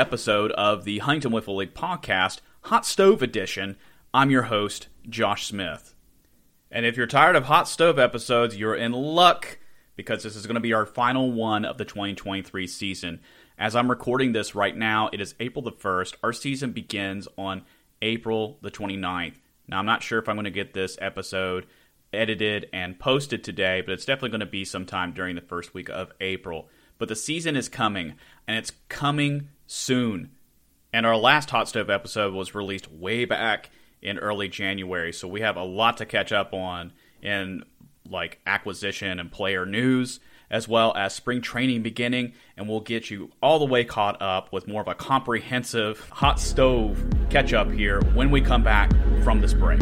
episode of the Huntington Wiffle League podcast, Hot Stove Edition. I'm your host, Josh Smith. And if you're tired of hot stove episodes, you're in luck because this is going to be our final one of the 2023 season. As I'm recording this right now, it is April the 1st. Our season begins on April the 29th. Now, I'm not sure if I'm going to get this episode edited and posted today, but it's definitely going to be sometime during the first week of April. But the season is coming, and it's coming soon. And our last Hot Stove episode was released way back in early January, so we have a lot to catch up on in like acquisition and player news, as well as spring training beginning, and we'll get you all the way caught up with more of a comprehensive hot stove catch up here when we come back from this break.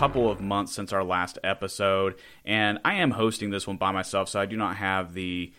Couple of months since our last episode, and I am hosting this one by myself, so I do not have the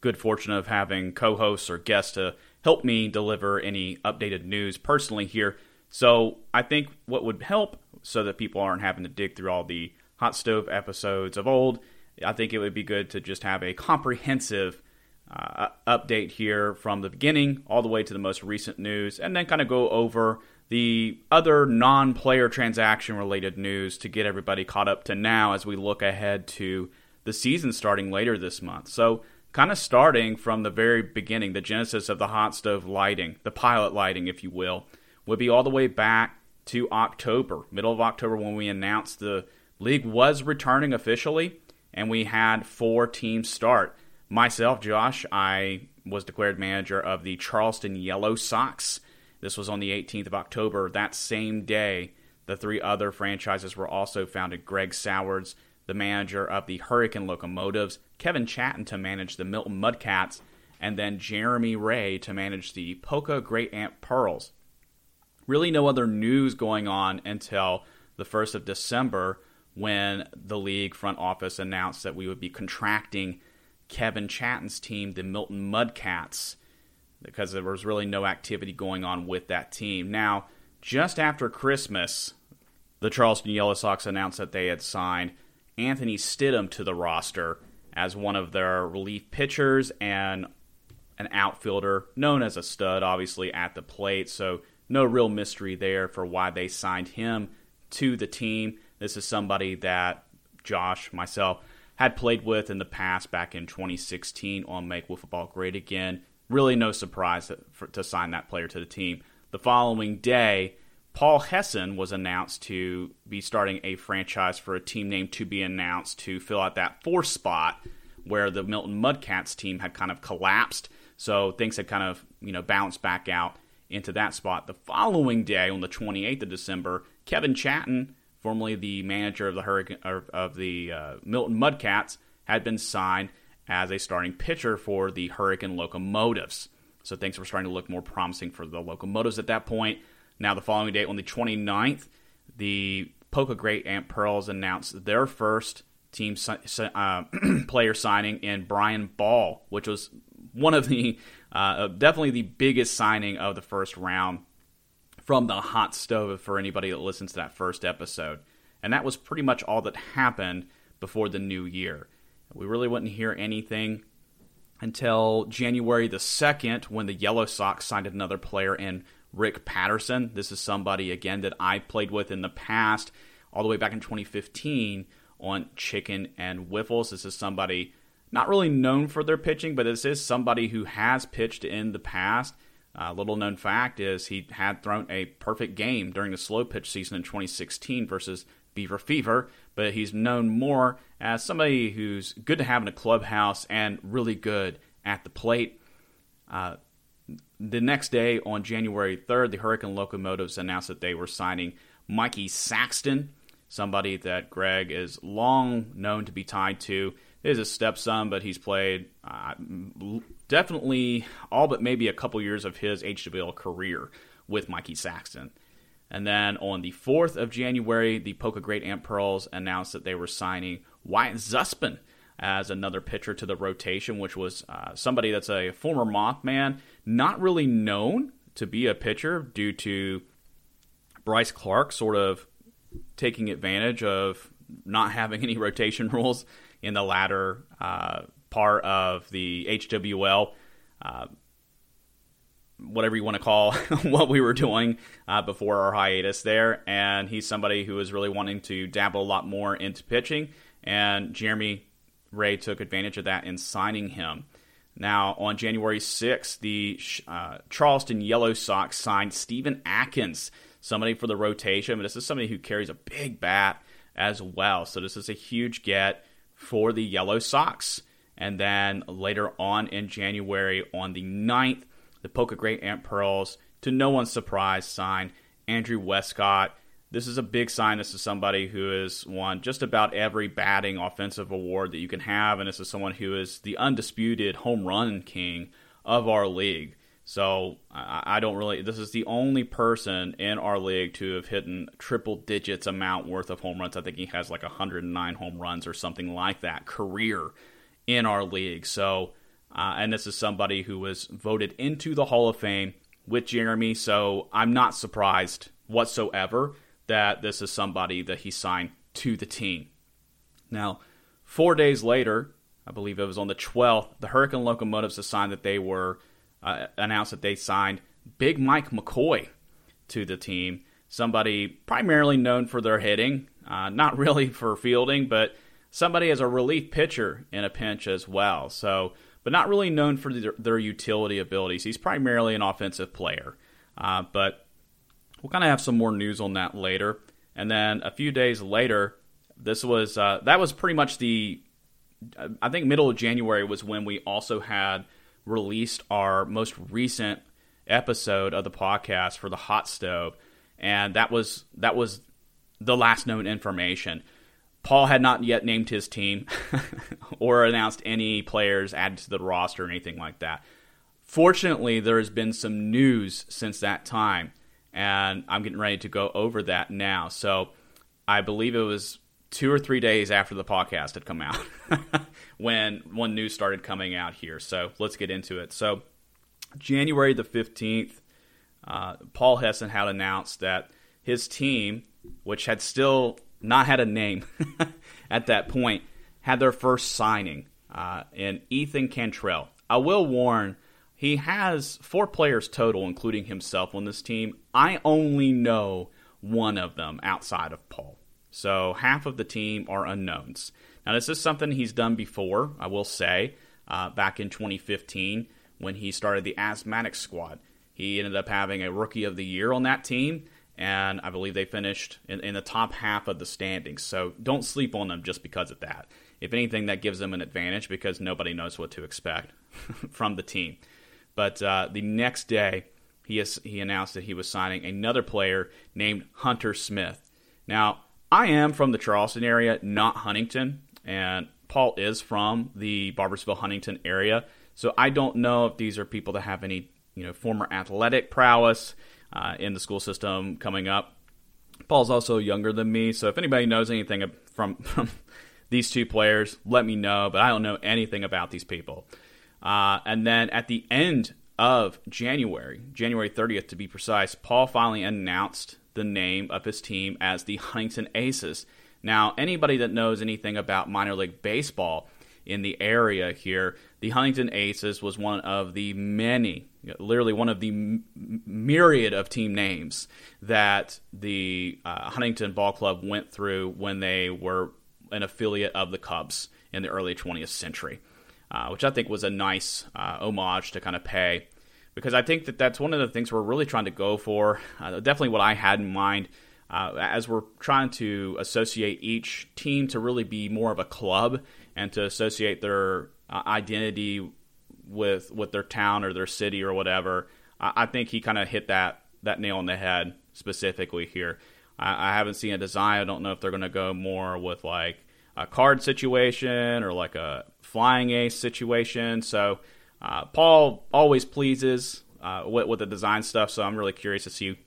good fortune of having co hosts or guests to help me deliver any updated news personally here. So, I think what would help so that people aren't having to dig through all the hot stove episodes of old, I think it would be good to just have a comprehensive uh, update here from the beginning all the way to the most recent news, and then kind of go over the other non player transaction related news to get everybody caught up to now as we look ahead to the season starting later this month. So, kind of starting from the very beginning, the genesis of the hot stove lighting, the pilot lighting, if you will, would be all the way back to October, middle of October, when we announced the league was returning officially, and we had four teams start. Myself, Josh, I was declared manager of the Charleston Yellow Sox. This was on the 18th of October. That same day, the three other franchises were also founded. Greg Sowards, the manager of the Hurricane Locomotives, Kevin Chatton to manage the Milton Mudcats, and then Jeremy Ray to manage the Poca Great Aunt Pearls. Really, no other news going on until the 1st of December when the league front office announced that we would be contracting Kevin Chatton's team, the Milton Mudcats, because there was really no activity going on with that team. Now, just after Christmas, the Charleston Yellow Sox announced that they had signed Anthony Stidham to the roster as one of their relief pitchers and an outfielder known as a stud, obviously, at the plate. So, no real mystery there for why they signed him to the team. This is somebody that Josh, myself, had played with in the past back in 2016 on Make Wiffle Ball Great Again. Really no surprise for, to sign that player to the team. The following day, Paul Hessen was announced to be starting a franchise for a team name to be announced to fill out that fourth spot where the Milton Mudcats team had kind of collapsed. So things had kind of, you know, bounced back out into that spot. The following day, on the 28th of December, Kevin Chatton formerly the manager of the Hurricane of the uh, Milton Mudcats, had been signed as a starting pitcher for the Hurricane Locomotives. So things were starting to look more promising for the Locomotives at that point. Now, the following day, on the 29th, the Poca Great Aunt Pearls announced their first team uh, player signing in Brian Ball, which was one of the uh, definitely the biggest signing of the first round from the hot stove for anybody that listens to that first episode. And that was pretty much all that happened before the new year. We really wouldn't hear anything until January the 2nd when the Yellow Sox signed another player in Rick Patterson. This is somebody, again, that I played with in the past, all the way back in 2015 on Chicken and Wiffles. This is somebody not really known for their pitching, but this is somebody who has pitched in the past uh, little known fact is he had thrown a perfect game during the slow pitch season in 2016 versus Beaver Fever, but he's known more as somebody who's good to have in a clubhouse and really good at the plate. Uh, the next day, on January 3rd, the Hurricane Locomotives announced that they were signing Mikey Saxton, somebody that Greg is long known to be tied to. Is a stepson, but he's played uh, definitely all but maybe a couple years of his HWL career with Mikey Saxton. And then on the 4th of January, the Poca Great Aunt Pearls announced that they were signing Wyatt Zuspin as another pitcher to the rotation, which was uh, somebody that's a former Mothman, not really known to be a pitcher due to Bryce Clark sort of taking advantage of not having any rotation rules in the latter uh, part of the HWL. Uh, whatever you want to call what we were doing uh, before our hiatus there. And he's somebody who is really wanting to dabble a lot more into pitching. And Jeremy Ray took advantage of that in signing him. Now, on January 6th, the uh, Charleston Yellow Sox signed Stephen Atkins, somebody for the rotation. But this is somebody who carries a big bat as well. So this is a huge get for the Yellow Sox. And then later on in January, on the 9th, the Poca Great Aunt Pearls, to no one's surprise, signed Andrew Westcott. This is a big sign. This is somebody who has won just about every batting offensive award that you can have, and this is someone who is the undisputed home run king of our league. So I don't really. This is the only person in our league to have hit triple digits amount worth of home runs. I think he has like 109 home runs or something like that career in our league. So, uh, and this is somebody who was voted into the Hall of Fame with Jeremy. So I'm not surprised whatsoever that this is somebody that he signed to the team. Now, four days later, I believe it was on the 12th, the Hurricane Locomotives assigned that they were uh, announced that they signed Big Mike McCoy to the team. Somebody primarily known for their hitting, uh, not really for fielding, but somebody as a relief pitcher in a pinch as well. So, but not really known for their, their utility abilities. He's primarily an offensive player, uh, but We'll kind of have some more news on that later. And then a few days later, this was uh, that was pretty much the I think middle of January was when we also had released our most recent episode of the podcast for the hot stove, and that was that was the last known information. Paul had not yet named his team or announced any players added to the roster or anything like that. Fortunately, there has been some news since that time and I'm getting ready to go over that now. So I believe it was two or three days after the podcast had come out when when news started coming out here. So let's get into it. So January the 15th, uh, Paul Hessen had announced that his team, which had still not had a name at that point, had their first signing uh, in Ethan Cantrell. I will warn he has four players total, including himself, on this team. I only know one of them outside of Paul. So half of the team are unknowns. Now, this is something he's done before, I will say, uh, back in 2015 when he started the Asthmatic Squad. He ended up having a Rookie of the Year on that team, and I believe they finished in, in, the top half of the standings. So don't sleep on them just because of that. If anything, that gives them an advantage because nobody knows what to expect from the team. But uh, the next day, he, has, he announced that he was signing another player named Hunter Smith. Now, I am from the Charleston area, not Huntington, and Paul is from the Barboursville Huntington area. So I don't know if these are people that have any you know former athletic prowess uh, in the school system coming up. Paul's also younger than me, so if anybody knows anything from, from these two players, let me know. But I don't know anything about these people. Uh, and then at the end of January, January 30th to be precise, Paul finally announced the name of his team as the Huntington Aces. Now, anybody that knows anything about minor league baseball in the area here, the Huntington Aces was one of the many, literally one of the myriad of team names that the uh, Huntington Ball Club went through when they were an affiliate of the Cubs in the early 20th century uh, which I think was a nice uh, homage to kind of pay. Because I think that that's one of the things we're really trying to go for. Uh, definitely what I had in mind uh, as we're trying to associate each team to really be more of a club and to associate their uh, identity with with their town or their city or whatever, I, I think he kind of hit that that nail on the head specifically here. I, I haven't seen a design. I don't know if they're going to go more with like a card situation or like a flying ace situation. So uh, Paul always pleases uh, with, with the design stuff. So I'm really curious to see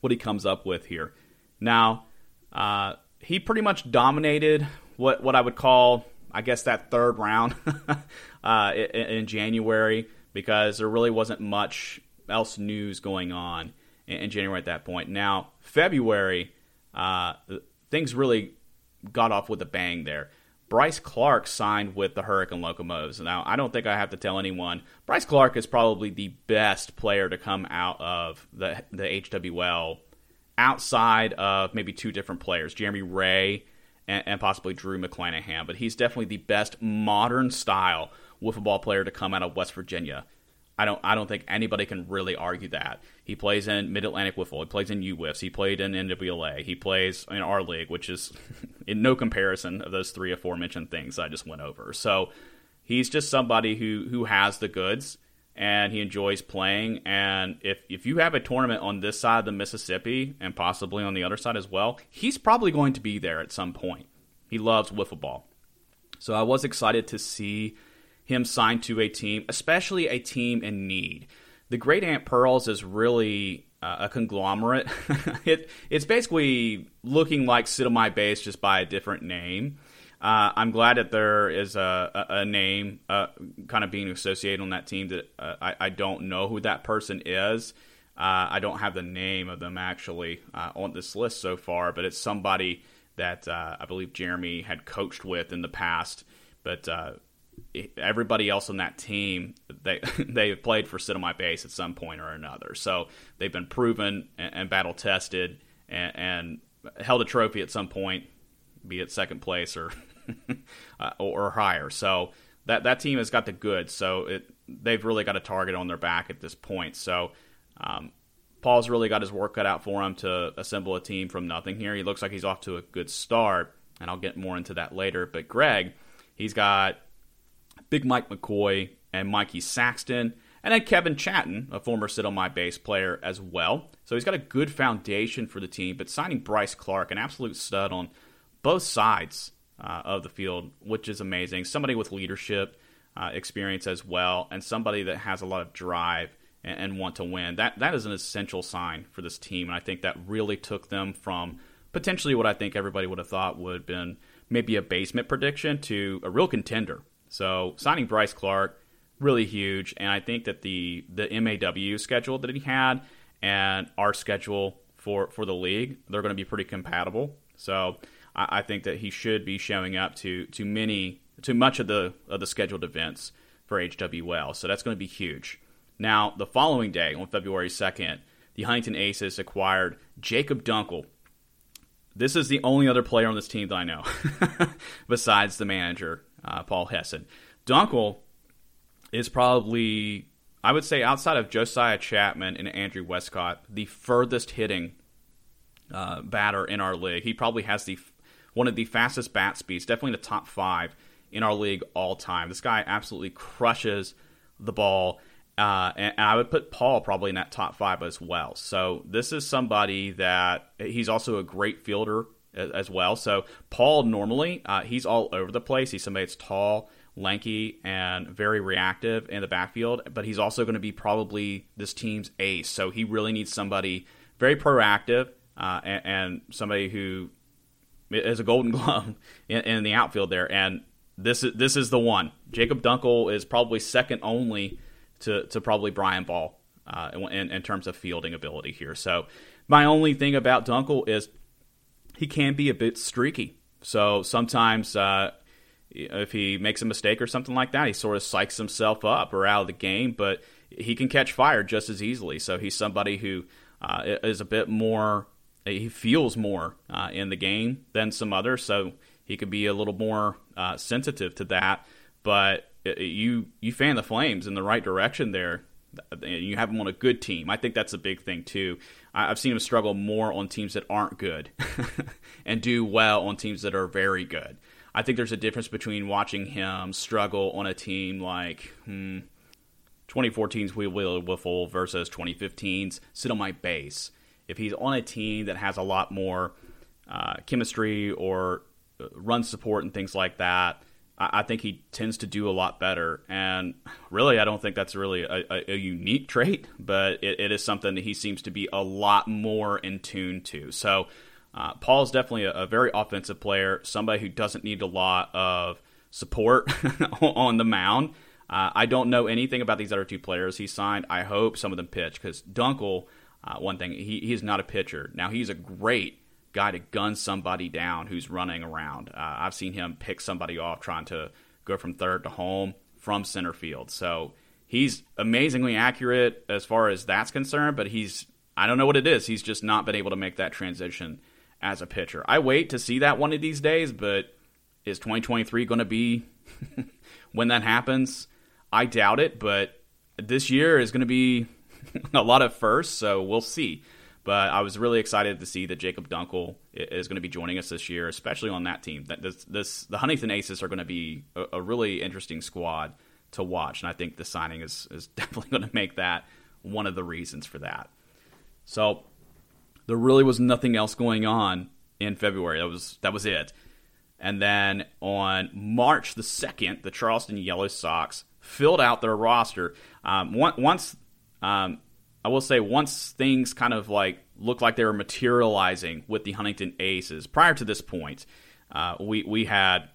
what he comes up with here. Now, uh, he pretty much dominated what what I would call, I guess, that third round uh, in, in, January because there really wasn't much else news going on in, in January at that point. Now, February, uh, things really got off with a bang there. Bryce Clark signed with the Hurricane Locomotives. Now, I don't think I have to tell anyone. Bryce Clark is probably the best player to come out of the the HWL outside of maybe two different players, Jeremy Ray and, and possibly Drew McClanahan. But he's definitely the best modern style wiffle ball player to come out of West Virginia. I don't I don't think anybody can really argue that. He plays in Mid Atlantic Wiffle. He plays in UWIFs. He played in NWLA. He plays in our league, which is in no comparison of those three aforementioned things I just went over. So he's just somebody who who has the goods and he enjoys playing. And if if you have a tournament on this side of the Mississippi and possibly on the other side as well, he's probably going to be there at some point. He loves wiffle ball. So I was excited to see him signed to a team, especially a team in need. The Great Aunt Pearls is really uh, a conglomerate. it, it's basically looking like Sit on My Base just by a different name. Uh, I'm glad that there is a, a, name uh, kind of being associated on that team that uh, I, I, don't know who that person is. Uh, I don't have the name of them actually uh, on this list so far, but it's somebody that I believe Jeremy had coached with in the past. But everybody else on that team they they played for sit on my base at some point or another. So they've been proven and, and battle tested and, and, held a trophy at some point, be it second place or uh, or, higher. So that that team has got the goods. So it they've really got a target on their back at this point. So. Um, Paul's really got his work cut out for him to assemble a team from nothing here. He looks like he's off to a good start, and I'll get more into that later. But Greg, he's got Big Mike McCoy and Mikey Saxton, and then Kevin Chatton, a former sit on my base player as well. So he's got a good foundation for the team, but signing Bryce Clark, an absolute stud on both sides uh, of the field, which is amazing. Somebody with leadership uh, experience as well, and somebody that has a lot of drive and, and want to win. That that is an essential sign for this team, and I think that really took them from potentially what I think everybody would have thought would have been maybe a basement prediction to a real contender so signing Bryce Clark really huge, and I think that the the MAW schedule that he had and our schedule for for the league they're going to be pretty compatible. So I, I think that he should be showing up to to many to much of the of the scheduled events for HWL. So that's going to be huge. Now the following day on February second, the Huntington Aces acquired Jacob Dunkel. This is the only other player on this team that I know, besides the manager, uh, Paul Hessen. Dunkel is probably, I would say, outside of Josiah Chapman and Andrew Westcott, the furthest hitting uh, batter in our league. He probably has the one of the fastest bat speeds, definitely in the top five in our league all time. This guy absolutely crushes the ball. Uh, and, and, I would put Paul probably in that top five as well. So this is somebody that he's also a great fielder as well. So Paul normally uh, he's all over the place. He's somebody that's tall, lanky, and very reactive in the backfield. But he's also going to be probably this team's ace. So he really needs somebody very proactive uh, and, and, somebody who is a Golden Glove in, in, the outfield there. And this is this is the one. Jacob Dunkel is probably second only to to probably Brian Ball. Uh, in, in terms of fielding ability here. So, my only thing about Dunkel is he can be a bit streaky. So sometimes uh, if he makes a mistake or something like that, he sort of psychs himself up or out of the game, but he can catch fire just as easily. So he's somebody who uh, is a bit more, he feels more uh, in the game than some others. So he could be a little more uh, sensitive to that. But you you fan the flames in the right direction there, And You have him on a good team. I think that's a big thing too. I've seen him struggle more on teams that aren't good and do well on teams that are very good. I think there's a difference between watching him struggle on a team like hmm, 2014's Wheel Wheel Wiffle versus 2015's Sit on My Base. If he's on a team that has a lot more uh, chemistry or uh, run support and things like that, I, I, think he tends to do a lot better. And really, I don't think that's really a, a, a unique trait, but it, it is something that he seems to be a lot more in tune to. So uh, Paul is definitely a, a, very offensive player, somebody who doesn't need a lot of support on the mound. Uh, I don't know anything about these other two players he signed. I hope some of them pitch because Dunkel, uh, one thing, he, he's not a pitcher. Now, he's a great guy to gun somebody down who's running around. Uh, I've seen him pick somebody off trying to go from third to home from center field. So he's amazingly accurate as far as that's concerned, but he's, I don't know what it is. He's just not been able to make that transition as a pitcher. I wait to see that one of these days, but is 2023 going to be when that happens? I doubt it, but this year is going to be a lot of firsts, so we'll see. But I was really excited to see that Jacob Dunkel is going to be joining us this year, especially on that team. That this, this the Huntington Aces are going to be a, a really interesting squad to watch, and I think the signing is is definitely going to make that one of the reasons for that. So there really was nothing else going on in February. That was that was it. And then on March the second, the Charleston Yellow Sox filled out their roster. Um, once um, I will say, once things kind of like looked like they were materializing with the Huntington Aces. Prior to this point, uh, we we had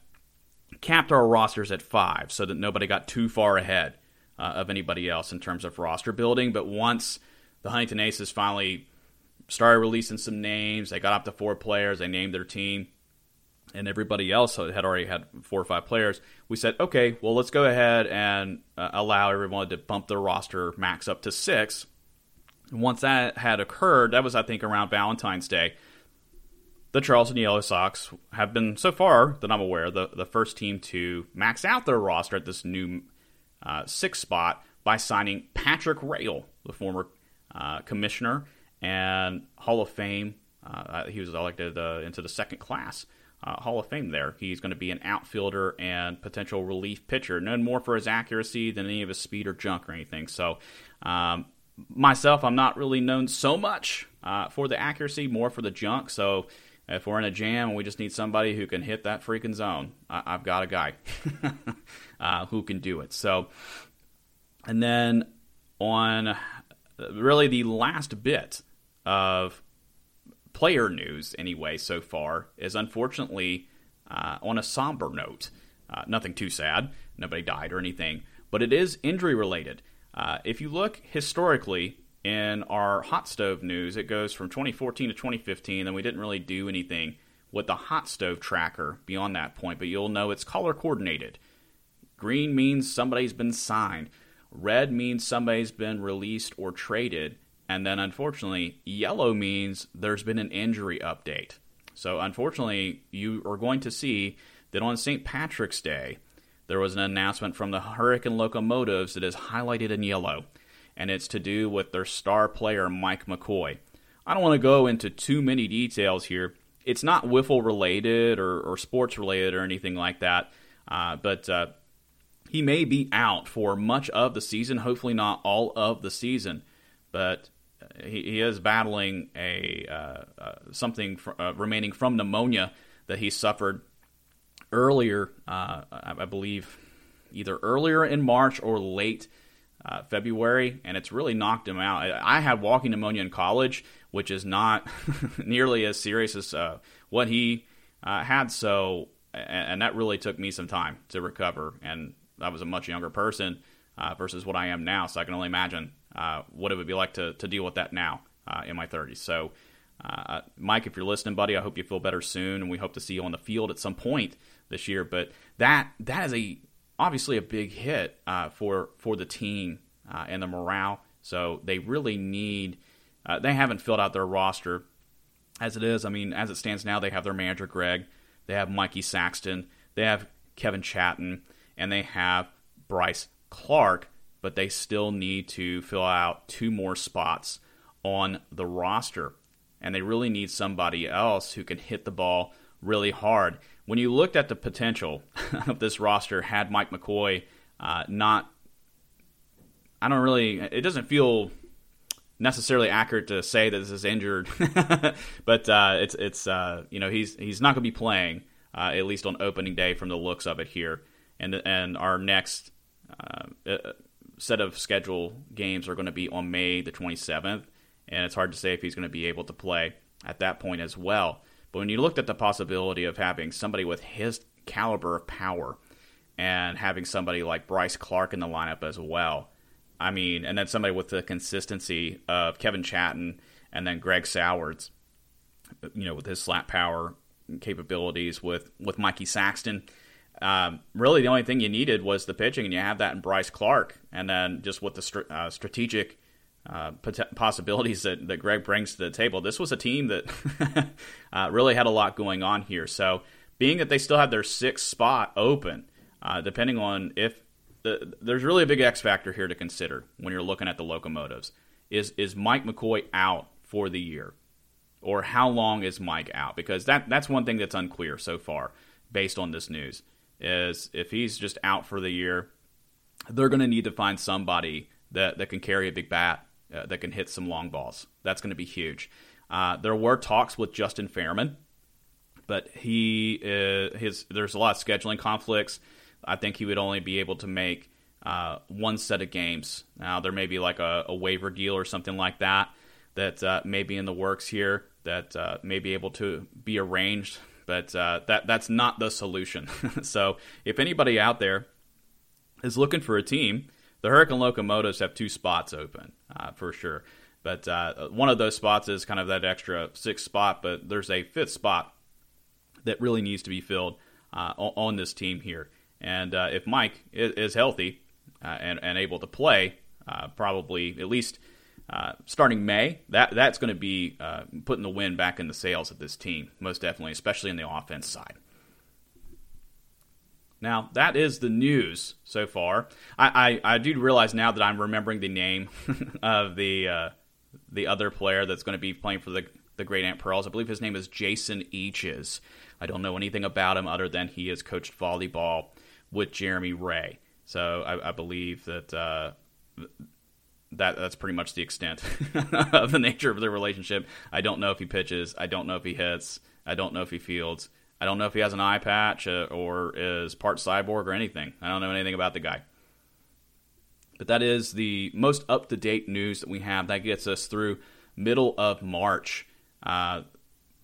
capped our rosters at five so that nobody got too far ahead uh, of anybody else in terms of roster building. But once the Huntington Aces finally started releasing some names. They got up to four players. They named their team, and everybody else had already had four or five players. We said, okay, well, let's go ahead and uh, allow everyone to bump their roster max up to six. And once that had occurred, that was, I think, around Valentine's Day. The Charleston Yellow Sox have been, so far that I'm aware, the, the first team to max out their roster at this new uh, sixth spot by signing Patrick Rail, the former uh, commissioner and Hall of Fame. Uh, he was elected uh, into the second class uh, Hall of Fame there. He's going to be an outfielder and potential relief pitcher, known more for his accuracy than any of his speed or junk or anything. So, um, myself, I'm not really known so much uh, for the accuracy, more for the junk. So, if we're in a jam and we just need somebody who can hit that freaking zone, I- have got a guy uh, who can do it. So, and then on really the last bit of player news, anyway, so far, is unfortunately uh, on a somber note. Uh, nothing too sad. Nobody died or anything. But it is injury related. Uh, if you look historically in our hot stove news, it goes from 2014 to 2015, and we didn't really do anything with the hot stove tracker beyond that point, but you'll know it's color coordinated. Green means somebody's been signed. Red means somebody's been released or traded. And then unfortunately, yellow means there's been an injury update. So unfortunately, you are going to see that on St. Patrick's Day, there was an announcement from the Hurricane Locomotives that is highlighted in yellow, and it's to do with their star player, Mike McCoy. I don't want to go into too many details here. It's not wiffle related or, or sports related or anything like that, uh, but uh, he may be out for much of the season, hopefully not all of the season, but he, he is battling a uh, uh, something uh, remaining from pneumonia that he suffered earlier, uh, I, I, believe, either earlier in March or late uh, February, and it's really knocked him out. I, I, had walking pneumonia in college, which is not nearly as serious as uh, what he had. So, and, and that really took me some time to recover, and I was a much younger person versus what I am now. So I can only imagine uh, what it would be like to, to deal with that now uh, in my 30s. So, uh, Mike, if you're listening, buddy, I hope you feel better soon, and we hope to see you on the field at some point this year. But that that is a obviously a big hit uh, for for the team uh, and the morale. So they really need. they haven't filled out their roster as it is. I mean, as it stands now, they have their manager Greg, they have Mikey Saxton, they have Kevin Chatton, and they have Bryce Clark, but they still need to fill out two more spots on the roster. And they really need somebody else who can hit the ball really hard. When you looked at the potential of this roster, had Mike McCoy uh, not, I don't really, it doesn't feel necessarily accurate to say that this is injured, but uh, it's it's uh, you know he's he's not going to be playing uh, at least on opening day from the looks of it here, and and our next uh, uh, set of schedule games are going to be on May the 27th, and it's hard to say if he's going to be able to play at that point as well. But when you looked at the possibility of having somebody with his caliber of power and having somebody like Bryce Clark in the lineup as well, I mean, and then somebody with the consistency of Kevin Chatton and then Greg Sowards, you know, with his slap power capabilities with with Mikey Saxton. Um, really, the only thing you needed was the pitching, and you have that in Bryce Clark, and then just with the uh, strategic uh, pot- possibilities that, that Greg brings to the table. This was a team that uh, really had a lot going on here. So, being that they still have their sixth spot open, uh, depending on if the, there's really a big X factor here to consider when you're looking at the locomotives. Is is Mike McCoy out for the year, or how long is Mike out? Because that that's one thing that's unclear so far, based on this news. Is if he's just out for the year, they're going to need to find somebody that that can carry a big bat, uh, that can hit some long balls. That's going to be huge. Uh, there were talks with Justin Fairman, but he uh, his there's a lot of scheduling conflicts I think he would only be able to make uh, one set of games. Now there may be like a, a waiver deal or something like that that uh, may be in the works here that uh, may be able to be arranged, but uh, that that's not the solution. so if anybody out there is looking for a team, the Hurricane Locomotives have two spots open uh, for sure. But uh, one of those spots is kind of that extra sixth spot, but there's a fifth spot that really needs to be filled on this team here. And uh, if Mike is, healthy uh, and, and able to play, uh, probably at least uh, starting May, that that's going to be uh, putting the wind back in the sails of this team, most definitely, especially in the offense side. Now, that is the news so far. I, I, I do realize now that I'm remembering the name of the uh, the other player that's going to be playing for the, the Great Aunt Pearls. I believe his name is Jason Eaches. I don't know anything about him other than he has coached volleyball with Jeremy Ray. So I, I believe that uh, that that's pretty much the extent of the nature of their relationship. I don't know if he pitches. I don't know if he hits. I don't know if he fields. I don't know if he has an eye patch uh, or is part cyborg or anything. I don't know anything about the guy. But that is the most up to date news that we have. That gets us through middle of March. Uh,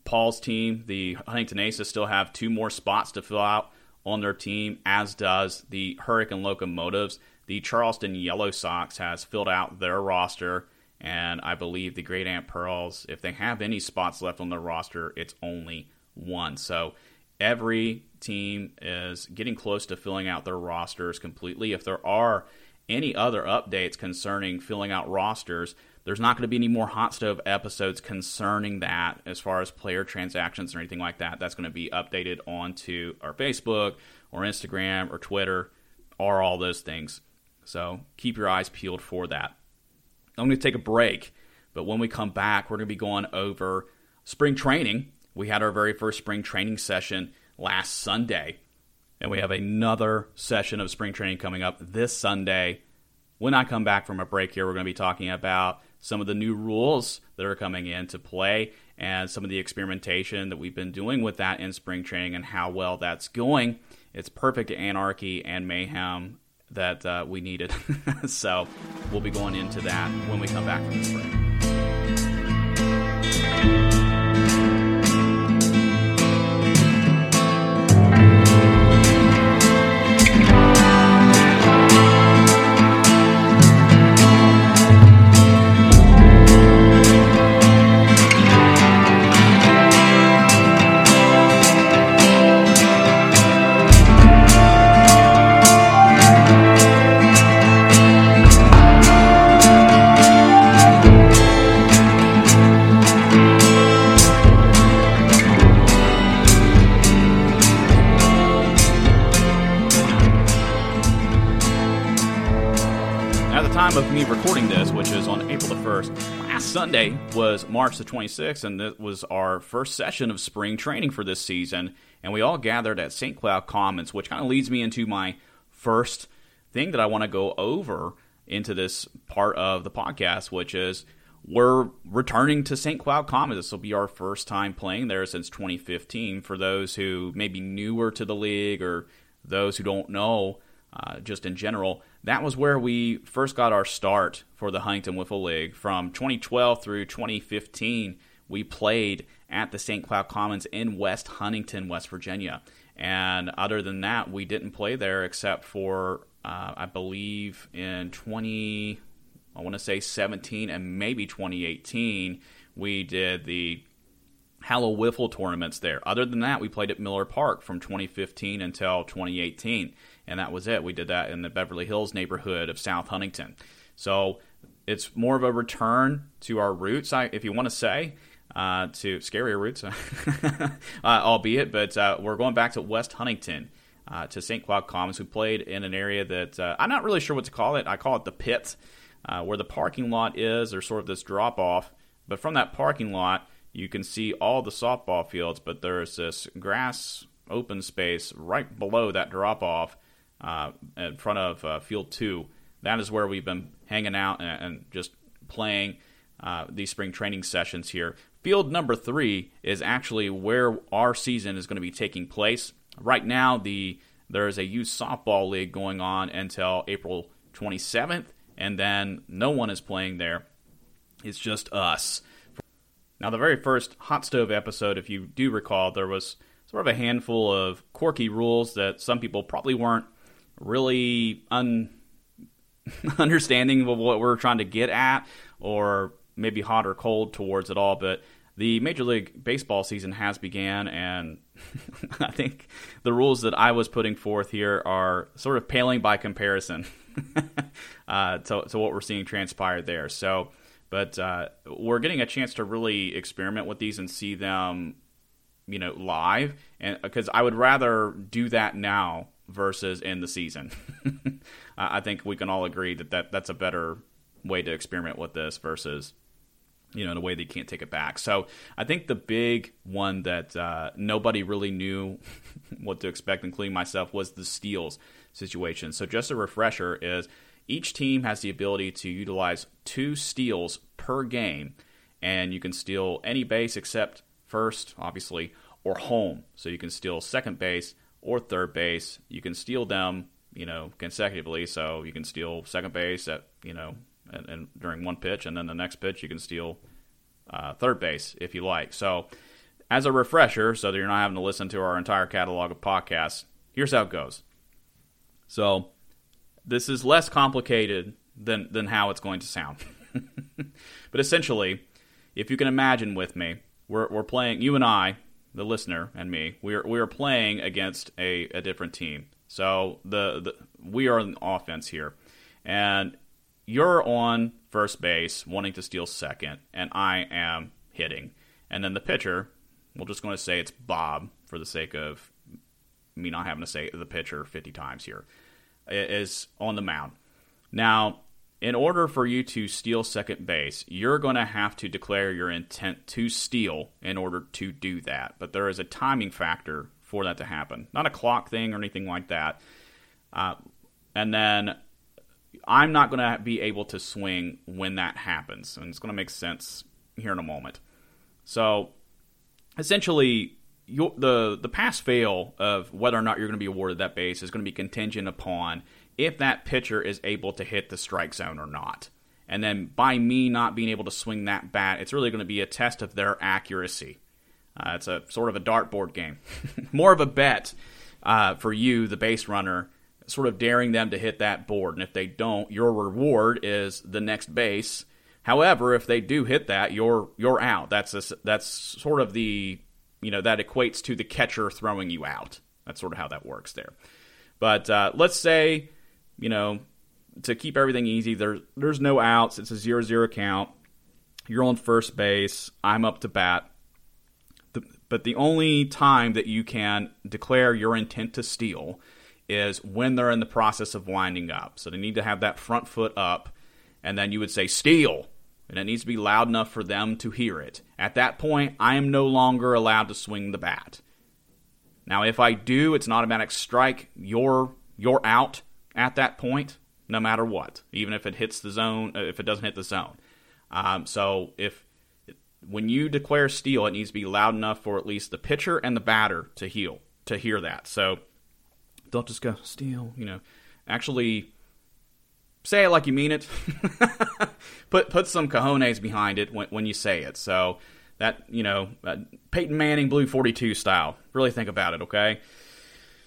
Paul's team, the Huntington Aces, still have two more spots to fill out on their team, as does the Hurricane Locomotives. The Charleston Yellow Sox has filled out their roster, and I believe the Great Aunt Pearls, if they have any spots left on their roster, it's only one. So every team is getting close to filling out their rosters completely. If there are any other updates concerning filling out rosters, there's not going to be any more hot stove episodes concerning that as far as player transactions or anything like that. That's going to be updated onto our Facebook or Instagram or Twitter or all those things. So keep your eyes peeled for that. I'm going to take a break, but when we come back, we're going to be going over spring training. We had our very first spring training session last Sunday, and we have another session of spring training coming up this Sunday. When I come back from a break here, we're going to be talking about some of the new rules that are coming into play and some of the experimentation that we've been doing with that in spring training and how well that's going. It's perfect anarchy and mayhem that uh, we needed. so we'll be going into that when we come back from this break. Recording this, which is on April the 1st, last Sunday was March the 26th, and it was our first session of spring training for this season. And we all gathered at St. Cloud Commons, which kind of leads me into my first thing that I want to go over into this part of the podcast, which is we're returning to St. Cloud Commons. This will be our first time playing there since 2015. For those who may be newer to the league or those who don't know, uh, just in general, that was where we first got our start for the Huntington Wiffle League. From 2012 through 2015, we played at the St. Cloud Commons in West Huntington, West Virginia. And other than that, we didn't play there except for, uh, I believe, in 20, I want to say 17 and maybe 2018, we did the Hallow Wiffle tournaments there. Other than that, we played at Miller Park from 2015 until 2018, and that was it. We did that in the Beverly Hills neighborhood of South Huntington. So it's more of a return to our roots, if you want to say, uh, to scarier roots, uh, albeit, but uh, we're going back to West Huntington. Uh, to St. Cloud Commons, we played in an area that uh, I'm not really sure what to call it. I call it the pit, where the parking lot is. There's sort of this drop off, but from that parking lot, you can see all the softball fields, but there's this grass open space right below that drop off uh, in front of uh, field two. That is where we've been hanging out and, and just playing uh, these spring training sessions here. Field number three is actually where our season is going to be taking place. Right now, the there is a youth softball league going on until April 27th, and then no one is playing there. It's just us. Now, the very first Hot Stove episode, if you do recall, there was sort of a handful of quirky rules that some people probably weren't really un- understanding of what we're trying to get at, or maybe hot or cold towards it all. But the Major League Baseball season has began, and I think the rules that I was putting forth here are sort of paling by comparison uh, to, to what we're seeing transpire there. So but uh, we're getting a chance to really experiment with these and see them, you know, live. And because I would rather do that now versus in the season. I think we can all agree that, that that's a better way to experiment with this versus you know, in a way that you can't take it back. So I think the big one that uh, nobody really knew what to expect, including myself, was the steals situation. So just a refresher is each team has the ability to utilize two steals per game, and you can steal any base except first, obviously, or home. So you can steal second base or third base. You can steal them, you know, consecutively. So you can steal second base at, you know, and, and during one pitch, and then the next pitch you can steal uh, third base if you like. So as a refresher, so that you're not having to listen to our entire catalog of podcasts, here's how it goes. So this is less complicated than than how it's going to sound. but essentially, if you can imagine with me, we're we're playing you and I, the listener and me, we are we are playing against a, a different team. So the, the we are in offense here. And you're on first base wanting to steal second, and I am hitting. And then the pitcher, we're just going to say it's Bob for the sake of me not having to say the pitcher 50 times here is on the mound. Now, in order for you to steal second base, you're going to have to declare your intent to steal in order to do that. But there is a timing factor for that to happen, not a clock thing or anything like that. Uh, and then I'm not going to be able to swing when that happens, and it's going to make sense here in a moment. So, essentially, the the pass fail of whether or not you're going to be awarded that base is going to be contingent upon if that pitcher is able to hit the strike zone or not. And then by me not being able to swing that bat, it's really going to be a test of their accuracy. Uh, it's a sort of a dartboard game, more of a bet uh, for you, the base runner, sort of daring them to hit that board. And if they don't, your reward is the next base. However, if they do hit that, you're you're out. That's a, that's sort of the you know that equates to the catcher throwing you out. That's sort of how that works there. But uh, let's say, you know, to keep everything easy, there, there's no outs. It's a zero-zero count. You're on first base. I'm up to bat. The, but the only time that you can declare your intent to steal is when they're in the process of winding up. So they need to have that front foot up. and then you would say steal, and it needs to be loud enough for them to hear it. At that point, I am no longer allowed to swing the bat. Now, if I do, it's an automatic strike. You're you're out at that point, no matter what, even if it hits the zone, uh, if it doesn't hit the zone. Um, so if when you declare steal, it needs to be loud enough for at least the pitcher and the batter to heal to hear that. So don't just go steal. You know, actually say it like you mean it. put put some cojones behind it when, when you say it. So that you know, uh, Peyton Manning blue forty two style. Really think about it, okay?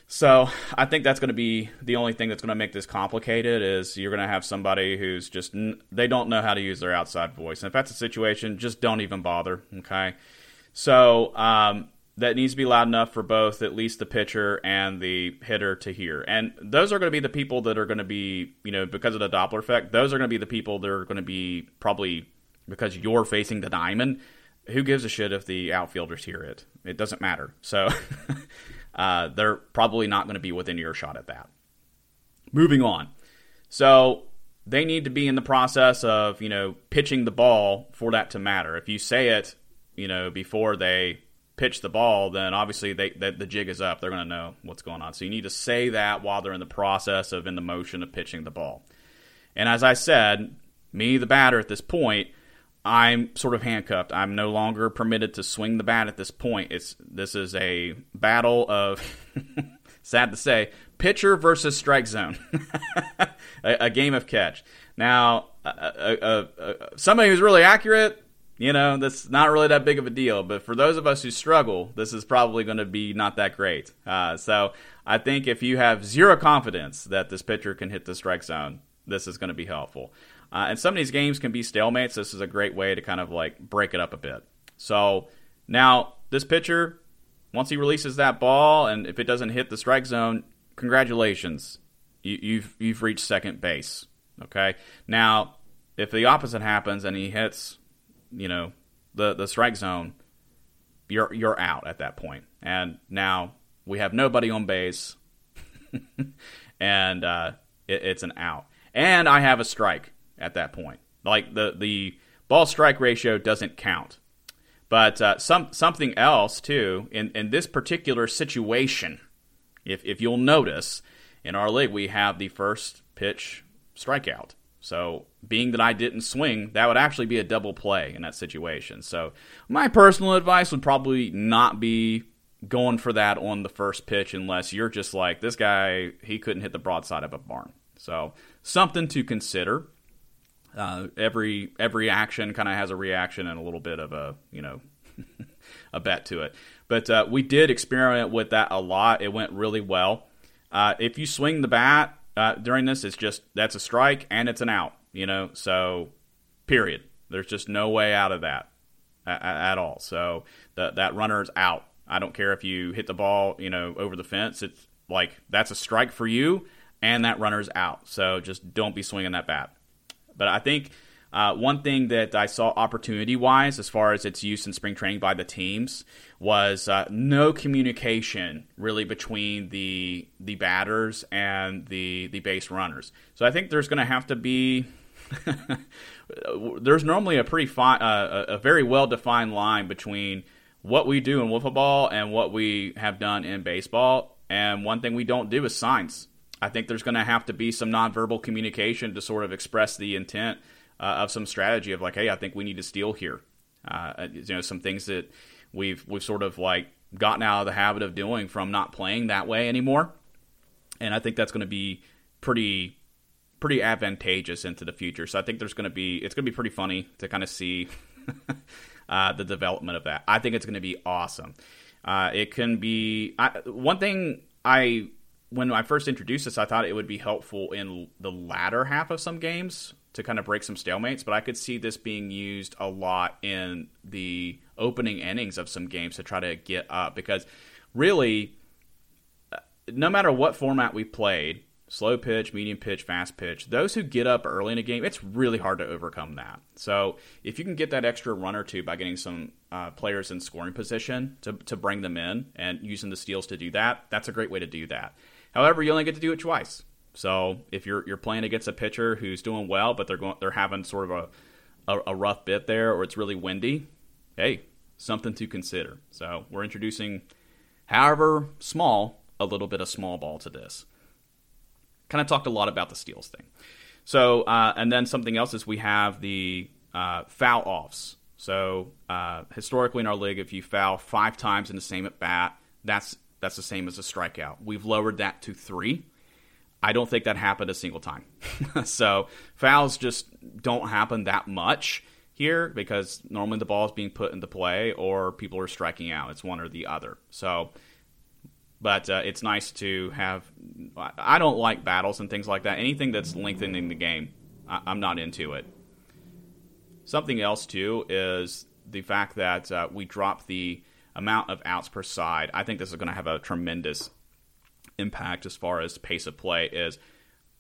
So I think that's going to be the only thing that's going to make this complicated is you're going to have somebody who's just they don't know how to use their outside voice. And if that's a situation, just don't even bother. Okay, so um, that needs to be loud enough for both at least the pitcher and the hitter to hear. And those are going to be the people that are going to be you know because of the Doppler effect. Those are going to be the people that are going to be probably because you're facing the diamond. Who gives a shit if the outfielders hear it? It doesn't matter. So. uh, they're probably not going to be within earshot at that. Moving on. So they need to be in the process of, you know, pitching the ball for that to matter. If you say it, you know, before they pitch the ball, then obviously they, they the jig is up. They're going to know what's going on. So you need to say that while they're in the process of in the motion of pitching the ball. And as I said, me, the batter at this point, I'm sort of handcuffed. I'm no longer permitted to swing the bat at this point. It's this is a battle of sad to say, pitcher versus strike zone, a, a, game of catch. Now, somebody who's really accurate, you know, that's not really that big of a deal. But for those of us who struggle, this is probably going to be not that great. Uh, so I think if you have zero confidence that this pitcher can hit the strike zone, this is going to be helpful. Uh, and some of these games can be stalemates. This is a great way to kind of like break it up a bit. So now this pitcher, once he releases that ball, and if it doesn't hit the strike zone, congratulations, you, you've you've reached second base. Okay. Now, if the opposite happens and he hits, you know, the the strike zone, you're you're out at that point. And now we have nobody on base, and uh, it, it's an out. And I have a strike at that point. Like the the ball strike ratio doesn't count. But uh, some something else too in in this particular situation, if if you'll notice, in our league we have the first pitch strikeout. So being that I didn't swing, that would actually be a double play in that situation. So my personal advice would probably not be going for that on the first pitch unless you're just like this guy he couldn't hit the broadside of a barn. So something to consider uh, every every action kind of has a reaction and a little bit of a you know a bet to it. But uh, we did experiment with that a lot. It went really well. Uh, if you swing the bat uh, during this, it's just that's a strike and it's an out. You know, so period. There's just no way out of that at, at all. So the, that runner's out. I don't care if you hit the ball, you know, over the fence. It's like that's a strike for you, and that runner's out. So just don't be swinging that bat. But I think uh, one thing that I saw opportunity wise, as far as its use in spring training by the teams, was uh, no communication really between the the batters and the the base runners. So I think there's going to have to be. there's normally a pretty fine, uh, a very well defined line between what we do in wiffle ball and what we have done in baseball. And one thing we don't do is signs. I think there's going to have to be some nonverbal communication to sort of express the intent uh, of some strategy of like, hey, I think we need to steal here. Uh, you know, some things that we've we've sort of like gotten out of the habit of doing from not playing that way anymore, and I think that's going to be pretty pretty advantageous into the future. So I think there's going to be it's going to be pretty funny to kind of see uh, the development of that. I think it's going to be awesome. Uh, it can be I, one thing I when I first introduced this, I thought it would be helpful in the latter half of some games to kind of break some stalemates, but I could see this being used a lot in the opening innings of some games to try to get up because really, uh, no matter what format we played, slow pitch, medium pitch, fast pitch, those who get up early in a game, it's really hard to overcome that. So if you can get that extra run or two by getting some uh, players in scoring position to, to bring them in and using the steals to do that, that's a great way to do that. However, you only get to do it twice. So if you're you're playing against a pitcher who's doing well, but they're going they're having sort of a a, a rough bit there, or it's really windy, hey, something to consider. So we're introducing, however small, a little bit of small ball to this. Kind of talked a lot about the steals thing. So uh, and then something else is we have the uh, foul offs. So uh, historically in our league, if you foul five times in the same at bat, that's that's the same as a strikeout. We've lowered that to three. I don't think that happened a single time. so fouls just don't happen that much here because normally the ball is being put into play or people are striking out. It's one or the other. So, but uh, it's nice to have. I don't like battles and things like that. Anything that's lengthening the game, I, am not into it. Something else too is the fact that uh, we dropped the amount of outs per side. I think this is going to have a tremendous impact as far as pace of play. Is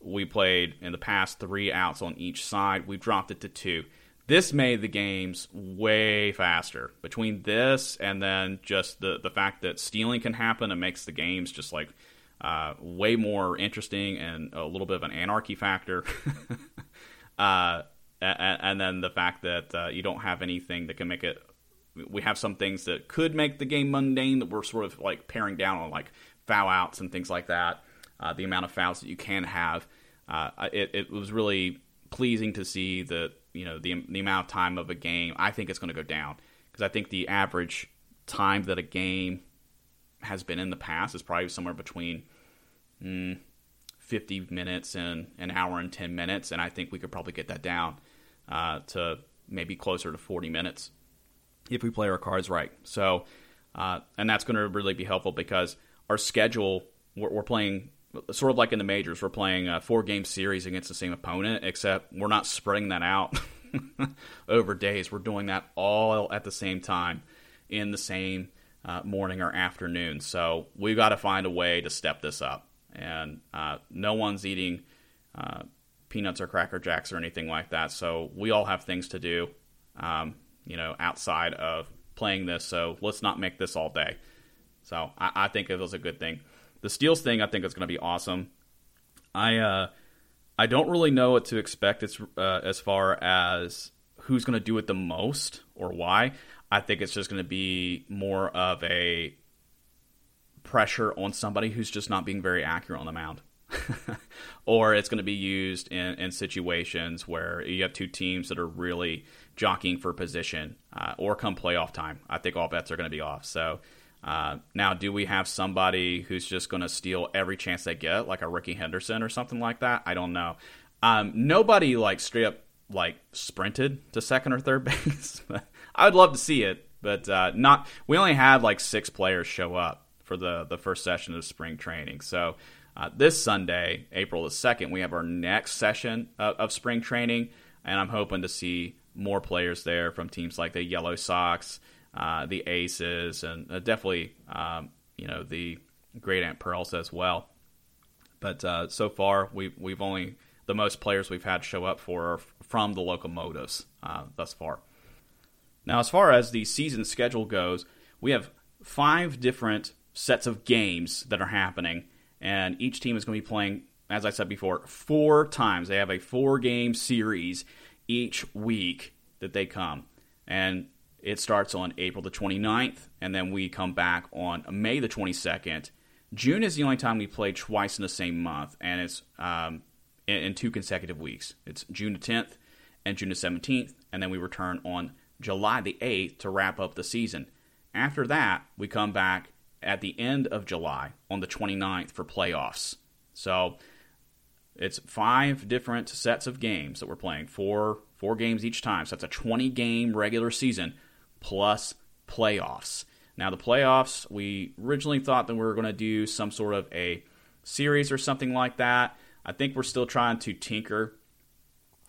we played in the past three outs on each side. We've dropped it to two. This made the games way faster. Between this and then just the the fact that stealing can happen, it makes the games just like uh, way more interesting and a little bit of an anarchy factor. uh, and, and, then the fact that uh, you don't have anything that can make it. We have some things that could make the game mundane that we're sort of like paring down on, like foul outs and things like that. Uh, the amount of fouls that you can have. Uh, it, it, was really pleasing to see that you know the the amount of time of a game. I think it's going to go down because I think the average time that a game has been in the past is probably somewhere between mm, 50 minutes and an hour and 10 minutes, and I think we could probably get that down uh, to maybe closer to 40 minutes if we play our cards right. So, uh, and that's going to really be helpful because our schedule we're, we're, playing sort of like in the majors. We're playing a four game series against the same opponent, except we're not spreading that out over days. We're doing that all at the same time in the same uh, morning or afternoon. So we've got to find a way to step this up. And uh, no one's eating uh, peanuts or cracker jacks or anything like that. So we all have things to do, um, you know, outside of playing this. So let's not make this all day. So I, I think it was a good thing. The steals thing, I think is going to be awesome. I uh, I don't really know what to expect as uh, as far as who's going to do it the most or why. I think it's just going to be more of a pressure on somebody who's just not being very accurate on the mound. or it's going to be used in, in, situations where you have two teams that are really jockeying for position, uh, or come playoff time. I think all bets are going to be off. So uh, now, do we have somebody who's just going to steal every chance they get, like a Rickey Henderson or something like that? I don't know. Um, nobody like straight up like sprinted to second or third base. I would love to see it, but uh, not. We only had like six players show up for the the first session of spring training. So uh, this Sunday, April the second, we have our next session of, of spring training, and I'm hoping to see more players there from teams like the Yellow Sox uh, the Aces, and uh, definitely um, you know the Great Aunt Pearls as well. But uh, so far, we've we've only the most players we've had show up for are from the locomotives uh, thus far. Now, as far as the season schedule goes, we have five different sets of games that are happening, and each team is going to be playing, as I said before, four times. They have a four game series each week that they come. And it starts on April the 29th, and then we come back on May the 22nd. June is the only time we play twice in the same month, and it's um, in, in, two consecutive weeks. It's June the 10th and June the 17th, and then we return on July the 8th to wrap up the season. After that, we come back at the end of July on the 29th for playoffs. So it's five different sets of games that we're playing, four four games each time. So that's a 20 game regular season plus playoffs. Now, the playoffs, we originally thought that we were going to do some sort of a series or something like that. I think we're still trying to tinker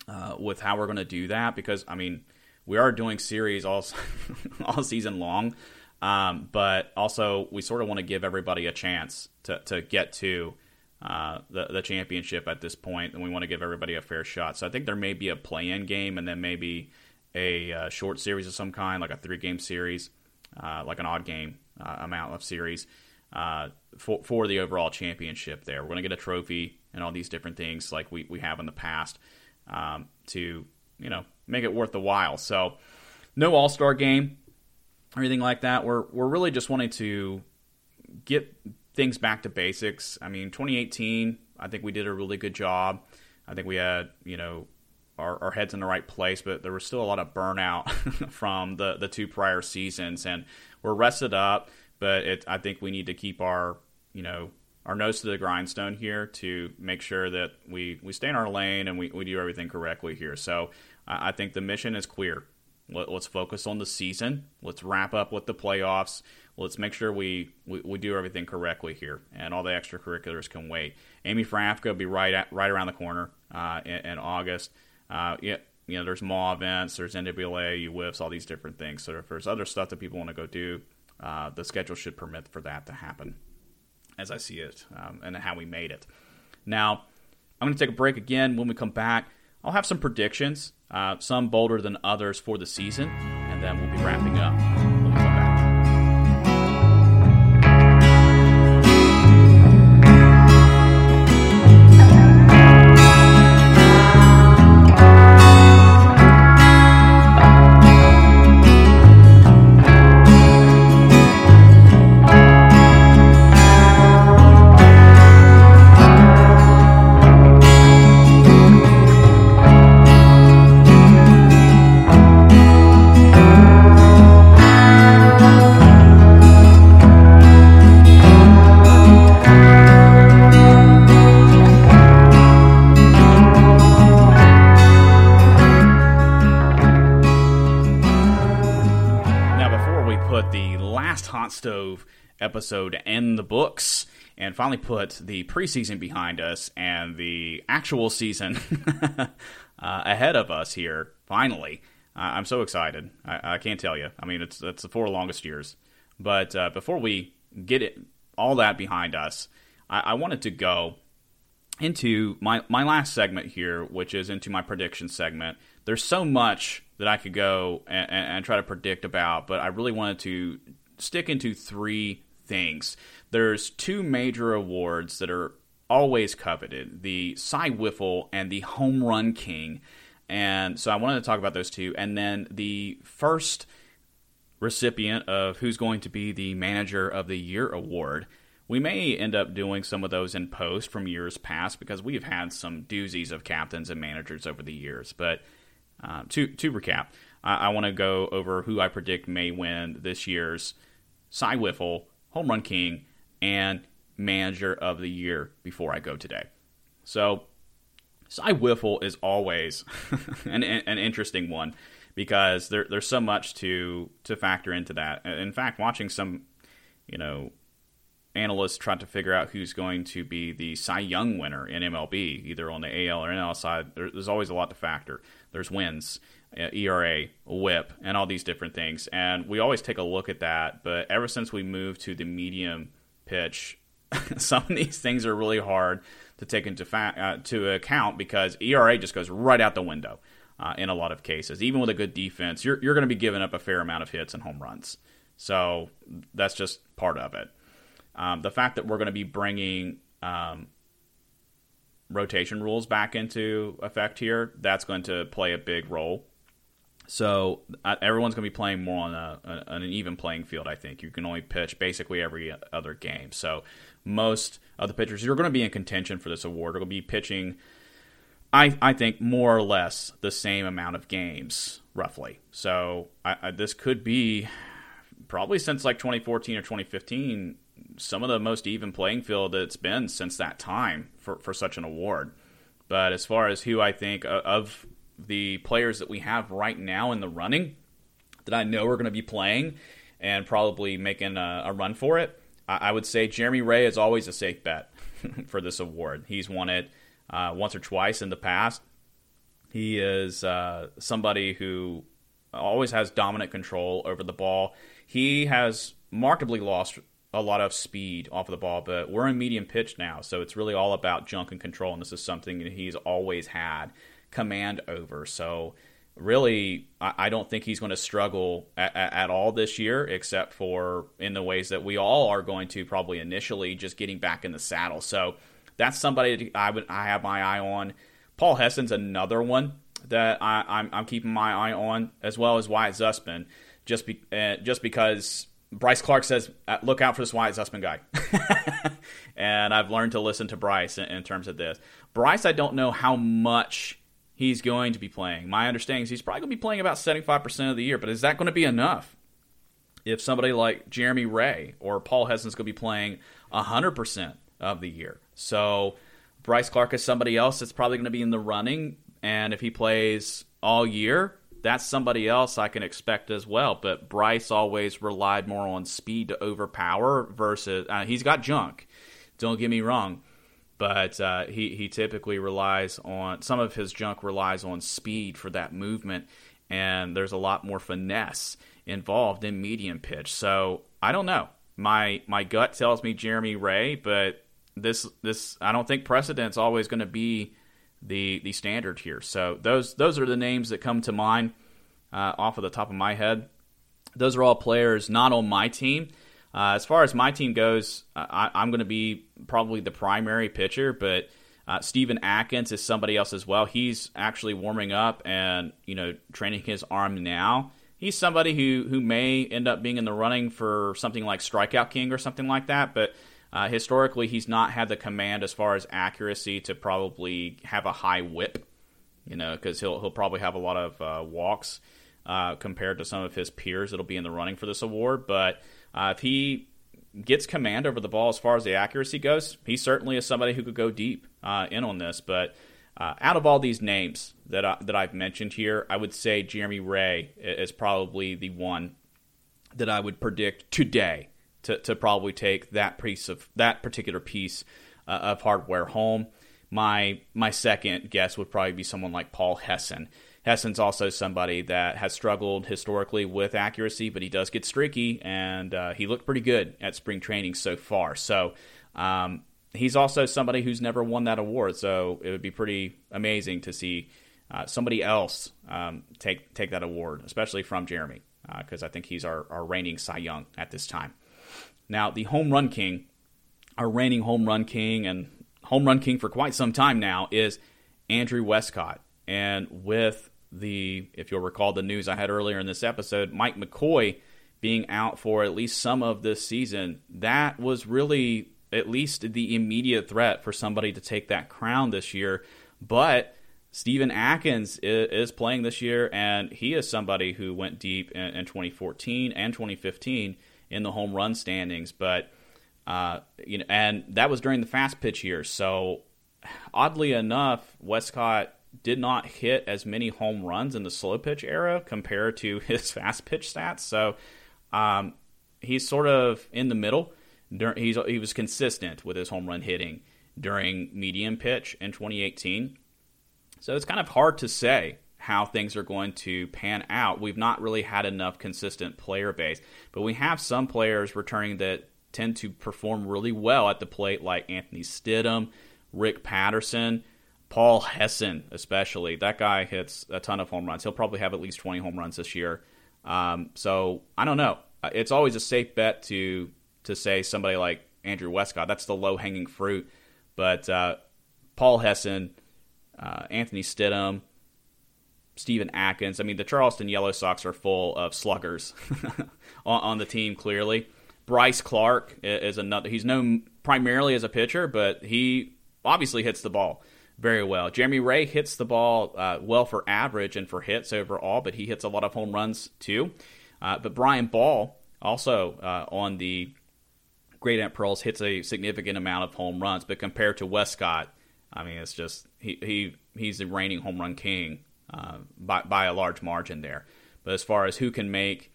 uh, with how we're going to do that because, I mean, we are doing series all, all season long. Um, but also, we sort of want to give everybody a chance to, to get to uh, the, the championship at this point, and we want to give everybody a fair shot. So I think there may be a play in game and then maybe a uh, short series of some kind, like a three game series, uh, like an odd game uh, amount of series. uh, for for the overall championship. There, we're going to get a trophy and all these different things like we we have in the past um, to you know make it worth the while. So, no All Star game or anything like that. We're we're really just wanting to get things back to basics. I mean, 2018, I think we did a really good job. I think we had you know our, our, heads in the right place, but there was still a lot of burnout from the, the two prior seasons, and we're rested up. But it, I think we need to keep our you know our nose to the grindstone here to make sure that we, we stay in our lane and we, we do everything correctly here. So I, I think the mission is clear. Let, us focus on the season. Let's wrap up with the playoffs. Let's make sure we, we, we do everything correctly here, and all the extracurriculars can wait. Amy Frafka will be right at, right around the corner uh, in, in August. Uh, yeah, you know, there's mall events, there's NWA, UWIFs, all these different things. So if there's other stuff that people want to go do, uh, the schedule should permit for that to happen, as I see it, um, and how we made it. Now, I'm going to take a break again. When we come back, I'll have some predictions, uh, some bolder than others for the season, and then we'll be wrapping up. Episode in the books and finally put the preseason behind us and the actual season uh, ahead of us here. Finally, uh, I'm so excited. I, I, can't tell you. I mean, it's it's the four longest years. But uh, before we get it all that behind us, I, I, wanted to go into my my last segment here, which is into my prediction segment. There's so much that I could go and, and, and try to predict about, but I really wanted to stick into three things. There's two major awards that are always coveted the Cy Wiffle and the Home Run King. And so I wanted to talk about those two. And then the first recipient of who's going to be the Manager of the Year award. We may end up doing some of those in post from years past because we've had some doozies of captains and managers over the years. But uh, to to recap, I, I want to go over who I predict may win this year's Cy Wiffle home run king, and manager of the year before I go today. So, Cy Wiffle is always an, an interesting one because there, there's so much to to factor into that. In fact, watching some, you know, analysts try to figure out who's going to be the Cy Young winner in MLB, either on the AL or NL side, there's always a lot to factor. There's wins, ERA, WHIP, and all these different things. And we always take a look at that. But ever since we moved to the medium pitch, some of these things are really hard to take into fa- uh, to account because ERA just goes right out the window uh, in a lot of cases. Even with a good defense, you're you're going to be giving up a fair amount of hits and home runs. So that's just part of it. Um, the fact that we're going to be bringing um, rotation rules back into effect here, that's going to play a big role so uh, everyone's going to be playing more on, a, a, an even playing field. I think you can only pitch basically every other game. So most of the pitchers who are going to be in contention for this award are going to be pitching. I, I think more or less the same amount of games, roughly. So I, I, this could be probably since like 2014 or 2015, some of the most even playing field it's been since that time for, for such an award. But as far as who I think of the players that we have right now in the running that I know are going to be playing and probably making a, a run for it, I, I, would say Jeremy Ray is always a safe bet for this award. He's won it uh, once or twice in the past. He is uh, somebody who always has dominant control over the ball. He has markedly lost a lot of speed off of the ball, but we're in medium pitch now, so it's really all about junk and control, and this is something that he's always had command over. So really, I don't think he's going to struggle at, at, all this year, except for in the ways that we all are going to probably initially just getting back in the saddle. So that's somebody I would I have my eye on. Paul Hessen's another one that I, am keeping my eye on, as well as Wyatt Zussman, just be, uh, just because Bryce Clark says, uh, "Look out for this Wyatt Zussman guy," and I've learned to listen to Bryce in, in terms of this. Bryce, I don't know how much he's going to be playing. My understanding is he's probably going to be playing about 75% of the year, but is that going to be enough? If somebody like Jeremy Ray or Paul Hessen's going to be playing 100% of the year. So Bryce Clark is somebody else that's probably going to be in the running. And if he plays all year, that's somebody else I can expect as well. But Bryce always relied more on speed to overpower versus uh, he's got junk. Don't get me wrong, but uh, he he typically relies on some of his junk relies on speed for that movement, and there's a lot more finesse involved in medium pitch. So I don't know. My my gut tells me Jeremy Ray, but this this I don't think precedent's always going to be the the standard here. So those those are the names that come to mind uh, off of the top of my head. Those are all players not on my team. Uh, as far as my team goes, I, am going to be probably the primary pitcher, but uh, Stephen Atkins is somebody else as well. He's actually warming up and you know training his arm now. He's somebody who who may end up being in the running for something like strikeout king or something like that, but uh, historically, he's not had the command as far as accuracy to probably have a high WHIP, you know, because he'll he'll probably have a lot of uh, walks uh, compared to some of his peers that'll be in the running for this award. But uh, if he gets command over the ball as far as the accuracy goes, he certainly is somebody who could go deep uh, in on this. But uh, out of all these names that I, that I've mentioned here, I would say Jeremy Ray is probably the one that I would predict today to, to probably take that piece of that particular piece uh, of hardware home. My my second guess would probably be someone like Paul Hessen. Hessen's also somebody that has struggled historically with accuracy, but he does get streaky, and uh, he looked pretty good at spring training so far. So um, he's also somebody who's never won that award. So it would be pretty amazing to see uh, somebody else um, take take that award, especially from Jeremy, because uh, I think he's our, our reigning Cy Young at this time. Now, the home run king, our reigning home run king and home run king for quite some time now, is Andrew Westcott. And with the, if you'll recall the news I had earlier in this episode, Mike McCoy being out for at least some of this season, that was really at least the immediate threat for somebody to take that crown this year. But Stephen Atkins is, playing this year, and he is somebody who went deep in, in 2014 and 2015 in the home run standings. But uh, you know, and that was during the fast pitch year. So oddly enough, Westcott did not hit as many home runs in the slow pitch era compared to his fast pitch stats. So um, he's sort of in the middle. He's he was consistent with his home run hitting during medium pitch in 2018. So it's kind of hard to say how things are going to pan out. We've not really had enough consistent player base, but we have some players returning that tend to perform really well at the plate, like Anthony Stidham, Rick Patterson, Paul Hessen, especially. That guy hits a ton of home runs. He'll probably have at least 20 home runs this year. Um, so I don't know. It's always a safe bet to to say somebody like Andrew Westcott. That's the low hanging fruit. But uh, Paul Hessen, uh, Anthony Stidham, Stephen Atkins. I mean, the Charleston Yellow Sox are full of sluggers on, on, the team. Clearly, Bryce Clark is another. He's known primarily as a pitcher, but he obviously hits the ball very well. Jeremy Ray hits the ball uh, well for average and for hits overall, but he hits a lot of home runs too. Uh, but Brian Ball also uh, on the Great Aunt Pearls hits a significant amount of home runs, but compared to Westcott, I mean, it's just he he he's the reigning home run king uh, by by a large margin there. But as far as who can make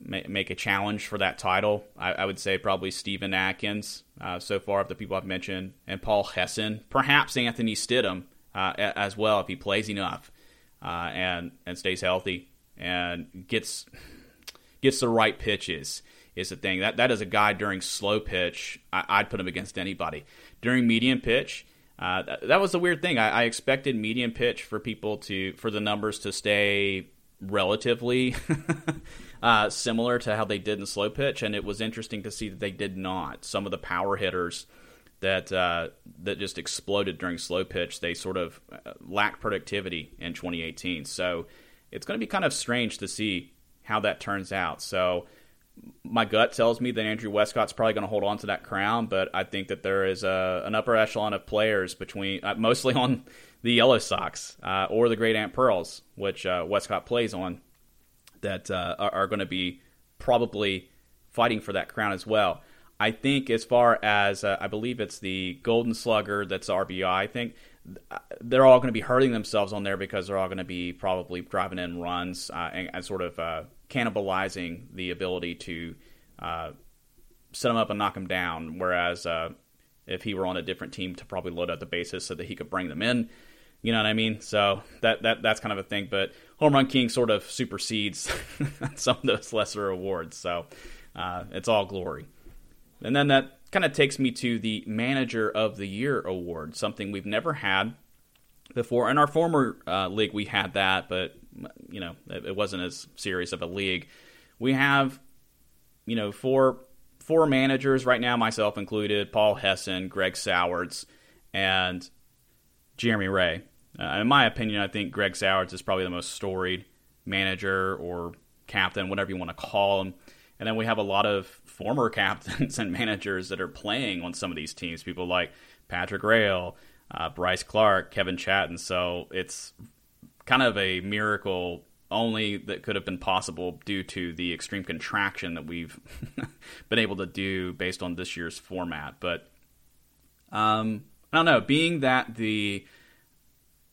make a challenge for that title, I, I would say probably Stephen Atkins uh, so far of the people I've mentioned, and Paul Hessen, perhaps Anthony Stidham uh, as well if he plays enough uh, and and stays healthy and gets gets the right pitches is the thing. That that is a guy during slow pitch. I, would put him against anybody during medium pitch. uh, that, that, was the weird thing. I, I, expected medium pitch for people to for the numbers to stay relatively uh, similar to how they did in slow pitch, and it was interesting to see that they did not. Some of the power hitters that uh, that just exploded during slow pitch, they sort of uh, lacked productivity in 2018. So it's going to be kind of strange to see how that turns out. So my gut tells me that Andrew Westcott's probably going to hold on to that crown, but I think that there is a, an upper echelon of players between, uh, mostly on the Yellow Sox uh, or the Great Aunt Pearls, which uh, Westcott plays on, that uh, are, are going to be probably fighting for that crown as well. I think as far as uh, I believe it's the Golden Slugger that's RBI. I think they're all going to be hurting themselves on there because they're all going to be probably driving in runs uh, and, and, sort of uh, cannibalizing the ability to uh, set them up and knock them down. Whereas uh, if he were on a different team, to probably load up the bases so that he could bring them in. You know what I mean? So that that that's kind of a thing. But Home Run King sort of supersedes some of those lesser awards. So uh, it's all glory. And then that kind of takes me to the Manager of the Year award, something we've never had before. In our former uh, league, we had that, but you know it, it, wasn't as serious of a league. We have, you know, four four managers right now, myself included: Paul Hessen, Greg Sowards, and Jeremy Ray. Uh, in my opinion, I think Greg Sowards is probably the most storied manager or captain, whatever you want to call him. And then we have a lot of former captains and managers that are playing on some of these teams. People like Patrick Rail, uh, Bryce Clark, Kevin Chatton. So it's kind of a miracle only that could have been possible due to the extreme contraction that we've been able to do based on this year's format. But um, I don't know. Being that the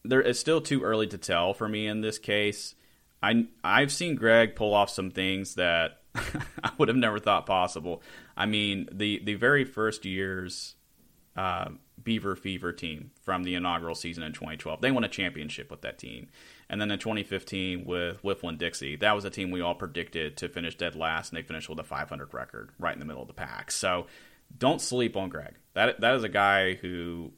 there is still too early to tell for me in this case. I I've seen Greg pull off some things that I would have never thought possible. I mean, the the very first year's uh, Beaver Fever team from the inaugural season in 2012, they won a championship with that team. And then in 2015 with Whifflin Dixie, that was a team we all predicted to finish dead last, and they finished with a 500 record, right in the middle of the pack. So don't sleep on Greg. That that is a guy who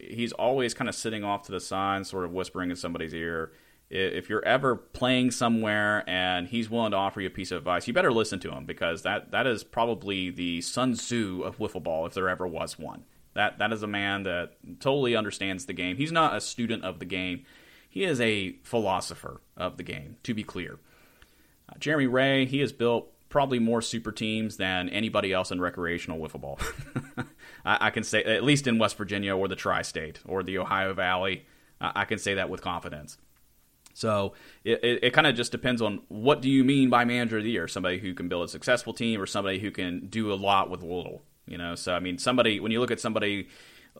he's always kind of sitting off to the side, sort of whispering in somebody's ear if you're ever playing somewhere and he's willing to offer you a piece of advice, you better listen to him because that, that is probably the Sun Tzu of wiffle ball if there ever was one. That that is a man that totally understands the game. He's not a student of the game. He is a philosopher of the game, to be clear. Uh, Jeremy Ray, he has built probably more super teams than anybody else in recreational wiffle ball. I, I, can say, at least in West Virginia or the tri state or the Ohio Valley, I can say that with confidence. So it, it, it kind of just depends on what do you mean by manager of the year? Somebody who can build a successful team or somebody who can do a lot with little. You know, so I mean, somebody when you look at somebody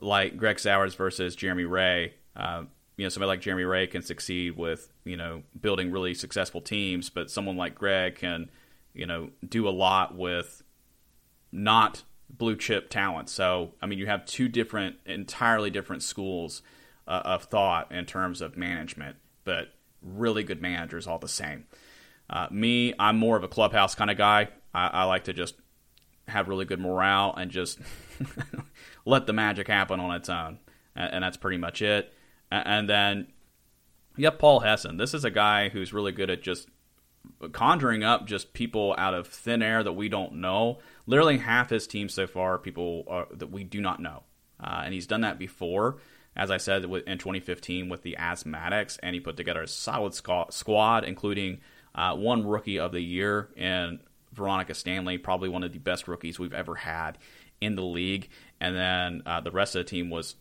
like Greg Sowards versus Jeremy Ray, uh, you know, somebody like Jeremy Ray can succeed with you know building really successful teams, but someone like Greg can you know do a lot with not blue chip talent. So I mean, you have two different, entirely different schools uh, of thought in terms of management, but really good managers all the same. Uh, me, I'm more of a clubhouse kind of guy. I, I like to just have really good morale and just let the magic happen on its own. And, and that's pretty much it. And, and then have Paul Hessen. This is a guy who's really good at just conjuring up just people out of thin air that we don't know. Literally half his team so far, people are, that we do not know. Uh, and he's done that before as I said in 2015 with the Asthmatics, and he put together a solid squad, including uh, one rookie of the year and Veronica Stanley, probably one of the best rookies we've ever had in the league. And then uh, the rest of the team was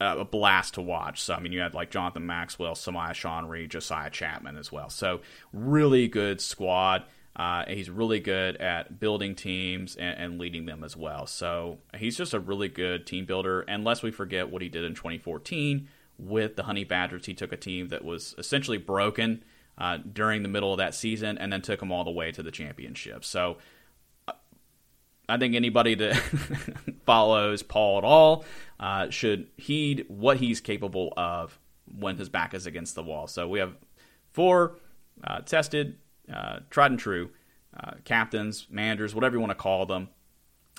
uh, a blast to watch. So I mean, you had like Jonathan Maxwell, Samaya Shonry, Josiah Chapman as well. So really good squad. Uh, he's really good at building teams and, and, leading them as well. So he's just a really good team builder. Unless we forget what he did in 2014 with the Honey Badgers, he took a team that was essentially broken uh, during the middle of that season and then took them all the way to the championship. So uh, I think anybody that follows Paul at all uh, should heed what he's capable of when his back is against the wall. So we have four uh, tested uh, tried and true uh, captains, managers, whatever you want to call them.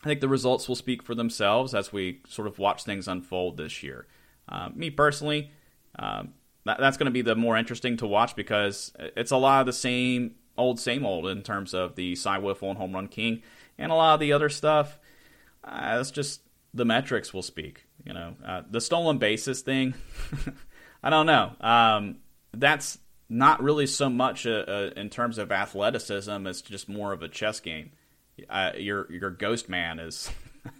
I think the results will speak for themselves as we sort of watch things unfold this year. Uh, me personally, um, that, that's going to be the more interesting to watch because it's a lot of the same old, same old in terms of the Cy Wiffle and Home Run King, and a lot of the other stuff. Uh, it's just the metrics will speak. You know, uh, the stolen bases thing. I don't know. Um, that's not really so much a, a, in terms of athleticism. It's just more of a chess game. Uh, your your ghost man is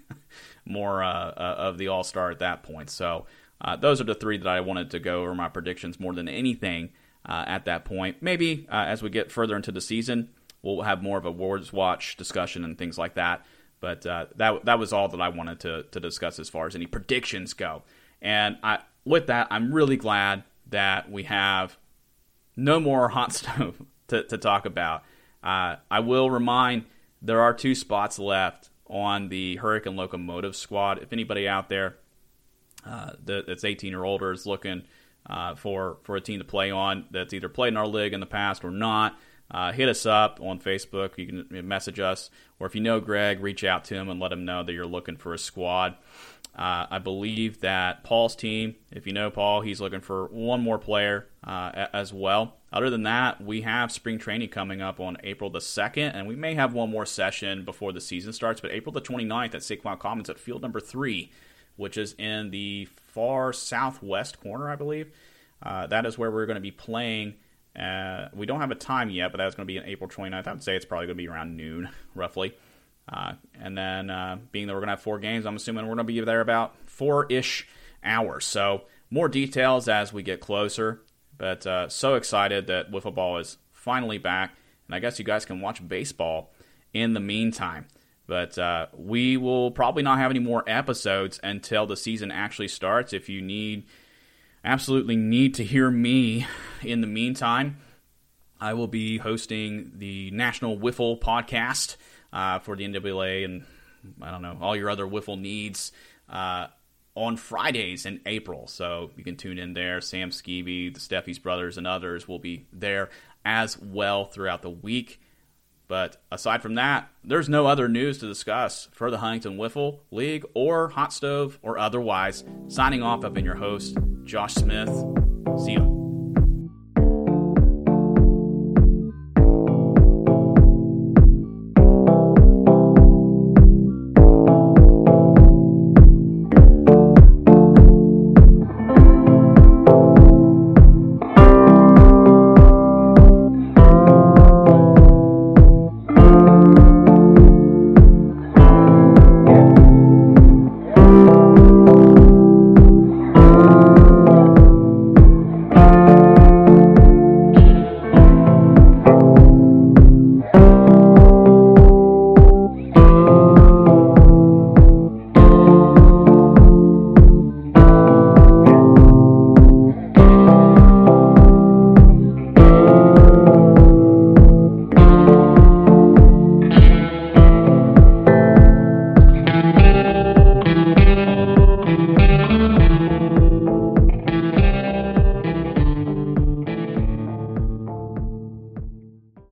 more uh, uh, of the all star at that point. So uh, those are the three that I wanted to go over my predictions more than anything uh, at that point. Maybe uh, as we get further into the season, we'll have more of a awards watch discussion and things like that. But that that was all that I wanted to to discuss as far as any predictions go. And I, with that, I'm really glad that we have no more hot stove to, to talk about. Uh, I will remind there are two spots left on the Hurricane Locomotive squad. If anybody out there uh, that's 18 or older is looking uh, for for a team to play on that's either played in our league in the past or not, uh, hit us up on Facebook. You can message us, or if you know Greg, reach out to him and let him know that you're looking for a squad. Uh, I believe that Paul's team, if you know Paul, he's looking for one more player uh, as well. Other than that, we have spring training coming up on April the 2nd, and we may have one more session before the season starts. But April the 29th at St. Cloud Commons at field number three, which is in the far southwest corner, I believe. Uh, that is where we're going to be playing. Uh, we don't have a time yet, but that's going to be on April 29th. I would say it's probably going to be around noon, roughly. Uh, and then, uh, being that we're going to have four games, I'm assuming we're going to be there about four ish hours. So, more details as we get closer. But uh, so excited that wiffle ball is finally back, and I guess you guys can watch baseball in the meantime. But uh, we will probably not have any more episodes until the season actually starts. If you need, absolutely need to hear me in the meantime, I will be hosting the National Wiffle podcast uh, for the NWA and I don't know all your other wiffle needs. Uh, on Fridays in April. So you can tune in there. Sam Skeevy, the Steffi's brothers, and others will be there as well throughout the week. But aside from that, there's no other news to discuss for the Huntington Wiffle League or Hot Stove or otherwise. Signing off, I've been your host, Josh Smith. See you.